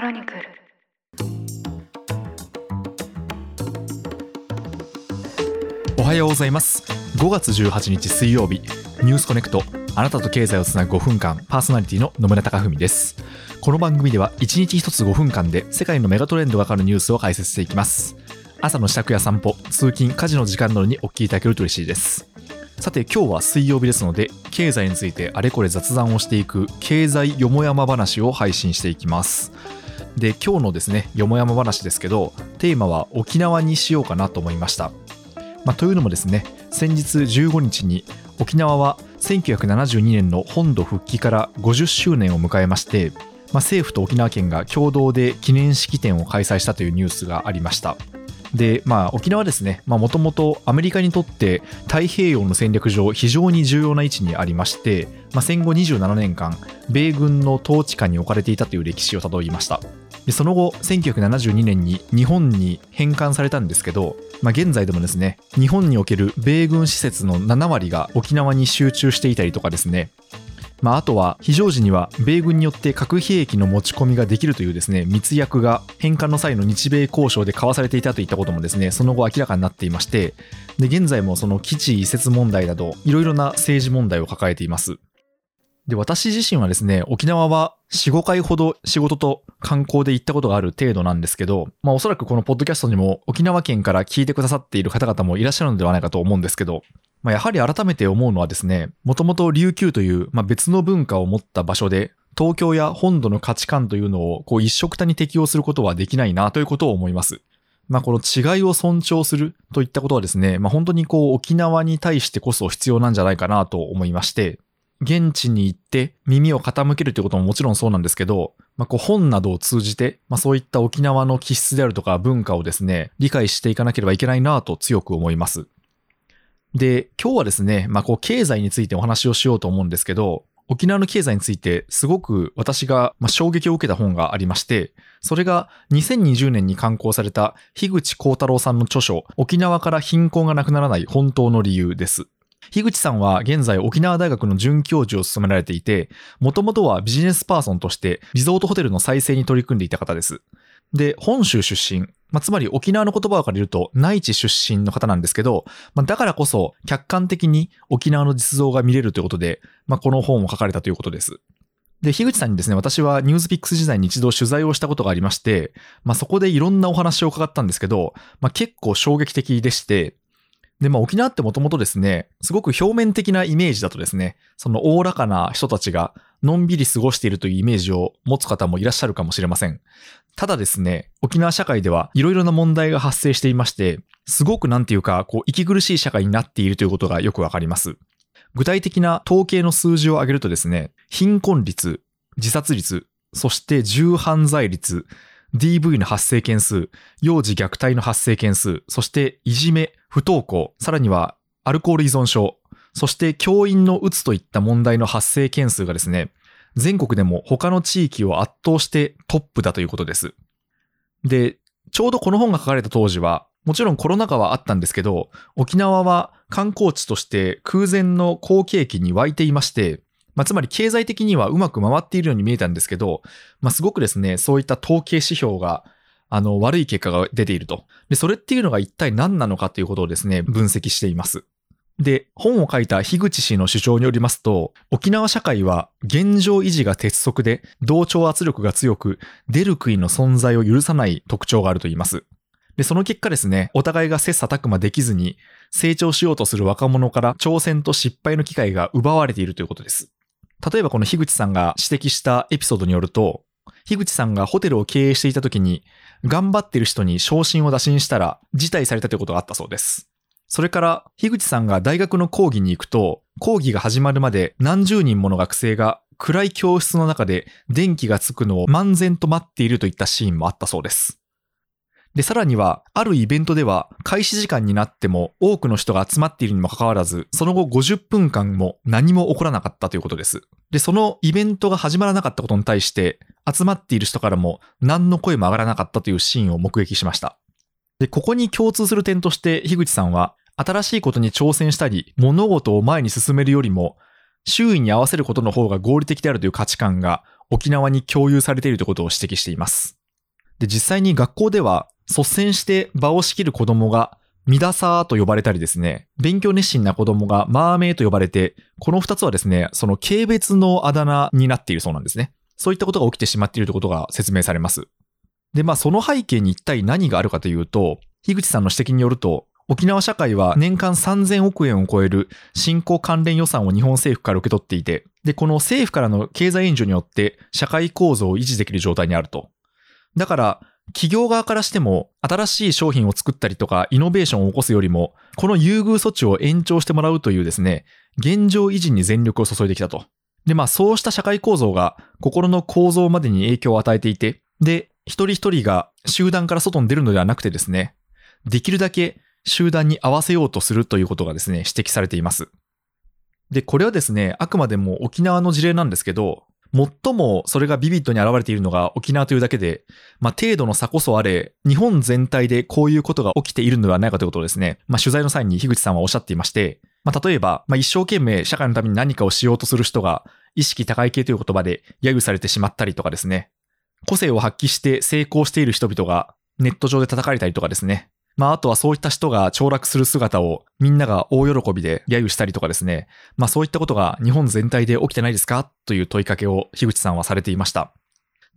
クロニクル。おはようございます。5月18日水曜日。ニュースコネクト。あなたと経済をつなぐ5分間パーソナリティの野村貴文です。この番組では1日1つ5分間で世界のメガトレンドがかかるニュースを解説していきます。朝の支度や散歩通勤家事の時間などにお聞きいただけると嬉しいです。さて今日は水曜日ですので経済についてあれこれ雑談をしていく経済よもやま話を配信していきます。で今日のですねよもやま話ですけどテーマは沖縄にしようかなと思いました。まあ、というのもですね先日15日に沖縄は1972年の本土復帰から50周年を迎えまして、まあ、政府と沖縄県が共同で記念式典を開催したというニュースがありました。でまあ沖縄ですね。もともとアメリカにとって太平洋の戦略上非常に重要な位置にありまして、まあ、戦後27年間米軍の統治下に置かれていたという歴史をたどりました。でその後1972年に日本に返還されたんですけど、まあ、現在でもですね日本における米軍施設の7割が沖縄に集中していたりとかですねまあ、あとは非常時には米軍によって核兵器の持ち込みができるというですね密約が返還の際の日米交渉で交わされていたといったこともですねその後明らかになっていましてで現在もその基地移設問題などいろいろな政治問題を抱えています。で私自身はですね沖縄は45回ほど仕事と観光で行ったことがある程度なんですけど、まあ、おそらくこのポッドキャストにも沖縄県から聞いてくださっている方々もいらっしゃるのではないかと思うんですけどまあ、やはり改めて思うのはですね、もともと琉球という、まあ、別の文化を持った場所で、東京や本土の価値観というのをこう一色たに適用することはできないなということを思います。まあ、この違いを尊重するといったことはですね、まあ、本当にこう沖縄に対してこそ必要なんじゃないかなと思いまして、現地に行って耳を傾けるということももちろんそうなんですけど、まあ、こう本などを通じて、まあ、そういった沖縄の気質であるとか文化をですね、理解していかなければいけないなと強く思います。で、今日はですね、まあ、こう、経済についてお話をしようと思うんですけど、沖縄の経済についてすごく私が衝撃を受けた本がありまして、それが2020年に刊行された樋口幸太郎さんの著書、沖縄から貧困がなくならない本当の理由です。樋口さんは現在沖縄大学の准教授を務められていて、もともとはビジネスパーソンとしてリゾートホテルの再生に取り組んでいた方です。で、本州出身、まあ、つまり沖縄の言葉を借りると内地出身の方なんですけど、まあ、だからこそ客観的に沖縄の実像が見れるということで、まあ、この本を書かれたということです。で、樋口さんにですね、私はニュースピックス時代に一度取材をしたことがありまして、まあ、そこでいろんなお話を伺ったんですけど、まあ、結構衝撃的でして、で、まあ、沖縄ってもともとですね、すごく表面的なイメージだとですね、そのおおらかな人たちがのんびり過ごしているというイメージを持つ方もいらっしゃるかもしれません。ただですね、沖縄社会ではいろいろな問題が発生していまして、すごくなんていうか、こう、息苦しい社会になっているということがよくわかります。具体的な統計の数字を挙げるとですね、貧困率、自殺率、そして重犯罪率、DV の発生件数、幼児虐待の発生件数、そしていじめ、不登校、さらにはアルコール依存症、そして教員のうつといった問題の発生件数がですね、全国でも他の地域を圧倒してトップだということです。で、ちょうどこの本が書かれた当時は、もちろんコロナ禍はあったんですけど、沖縄は観光地として空前の好景気に湧いていまして、まあ、つまり経済的にはうまく回っているように見えたんですけど、まあ、すごくですね、そういった統計指標が、あの、悪い結果が出ていると。で、それっていうのが一体何なのかということをですね、分析しています。で、本を書いた樋口氏の主張によりますと、沖縄社会は現状維持が鉄則で、同調圧力が強く、出る杭の存在を許さない特徴があると言います。で、その結果ですね、お互いが切磋琢磨できずに、成長しようとする若者から挑戦と失敗の機会が奪われているということです。例えばこの樋口さんが指摘したエピソードによると、樋口さんがホテルを経営していた時に、頑張ってる人に昇進を打診したら、辞退されたということがあったそうです。それから、樋口さんが大学の講義に行くと、講義が始まるまで何十人もの学生が暗い教室の中で電気がつくのを漫然と待っているといったシーンもあったそうです。で、さらには、あるイベントでは、開始時間になっても多くの人が集まっているにもかかわらず、その後50分間も何も起こらなかったということです。で、そのイベントが始まらなかったことに対して、集まっている人からも何の声も上がらなかったというシーンを目撃しました。で、ここに共通する点として、樋口さんは、新しいことに挑戦したり、物事を前に進めるよりも、周囲に合わせることの方が合理的であるという価値観が沖縄に共有されているということを指摘しています。で、実際に学校では率先して場を仕切る子供がミダサーと呼ばれたりですね、勉強熱心な子供がマーメイと呼ばれて、この二つはですね、その軽蔑のあだ名になっているそうなんですね。そういったことが起きてしまっているということが説明されます。で、まあその背景に一体何があるかというと、樋口さんの指摘によると、沖縄社会は年間3000億円を超える振興関連予算を日本政府から受け取っていて、で、この政府からの経済援助によって社会構造を維持できる状態にあると。だから、企業側からしても新しい商品を作ったりとかイノベーションを起こすよりも、この優遇措置を延長してもらうというですね、現状維持に全力を注いできたと。で、まあそうした社会構造が心の構造までに影響を与えていて、で、一人一人が集団から外に出るのではなくてですね、できるだけ集団に合わせようとするということがですね、指摘されています。で、これはですね、あくまでも沖縄の事例なんですけど、最もそれがビビッドに現れているのが沖縄というだけで、まあ、程度の差こそあれ、日本全体でこういうことが起きているのではないかということをですね、まあ、取材の際に樋口さんはおっしゃっていまして、まあ、例えば、まあ、一生懸命社会のために何かをしようとする人が、意識高い系という言葉で揶揄されてしまったりとかですね、個性を発揮して成功している人々がネット上で叩かれたりとかですね、まあ、あとはそういった人が凋落する姿をみんなが大喜びで揶揄したりとかですね。まあ、そういったことが日本全体で起きてないですか？という問いかけを樋口さんはされていました。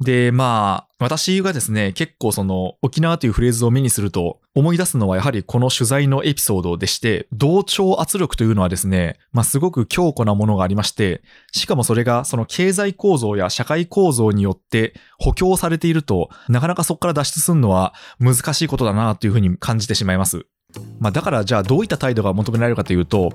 で、まあ、私がですね、結構その沖縄というフレーズを目にすると思い出すのはやはりこの取材のエピソードでして、同調圧力というのはですね、まあすごく強固なものがありまして、しかもそれがその経済構造や社会構造によって補強されていると、なかなかそこから脱出するのは難しいことだなというふうに感じてしまいます。まあだからじゃあどういった態度が求められるかというと、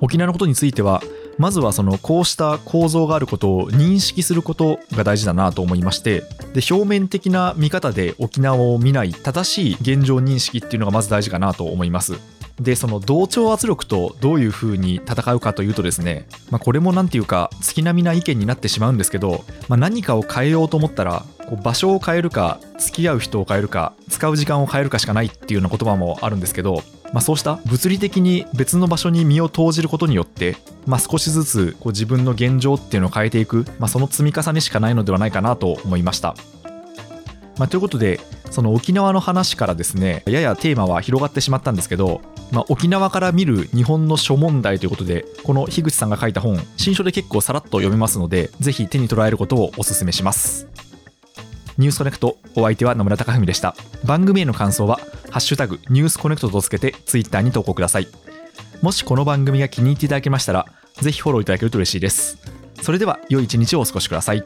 沖縄のことについてはまずはそのこうした構造があることを認識することが大事だなと思いましてで表面的な見方で沖縄を見ない正しい現状認識っていうのがまず大事かなと思います。でその同調圧力とどういうふうに戦うかというとですね、まあ、これも何ていうか月並みな意見になってしまうんですけど、まあ、何かを変えようと思ったらこう場所を変えるか付き合う人を変えるか使う時間を変えるかしかないっていうような言葉もあるんですけどまあ、そうした物理的に別の場所に身を投じることによって、まあ、少しずつこう自分の現状っていうのを変えていく、まあ、その積み重ねしかないのではないかなと思いました。まあ、ということでその沖縄の話からですねややテーマは広がってしまったんですけど、まあ、沖縄から見る日本の諸問題ということでこの樋口さんが書いた本新書で結構さらっと読めますのでぜひ手に取られることをお勧めしますニュースコネクトお相手は野村貴文でした番組への感想はハッシュタグニュースコネクトとつけてツイッターに投稿ください。もしこの番組が気に入っていただけましたら、ぜひフォローいただけると嬉しいです。それでは良い一日をお過ごしください。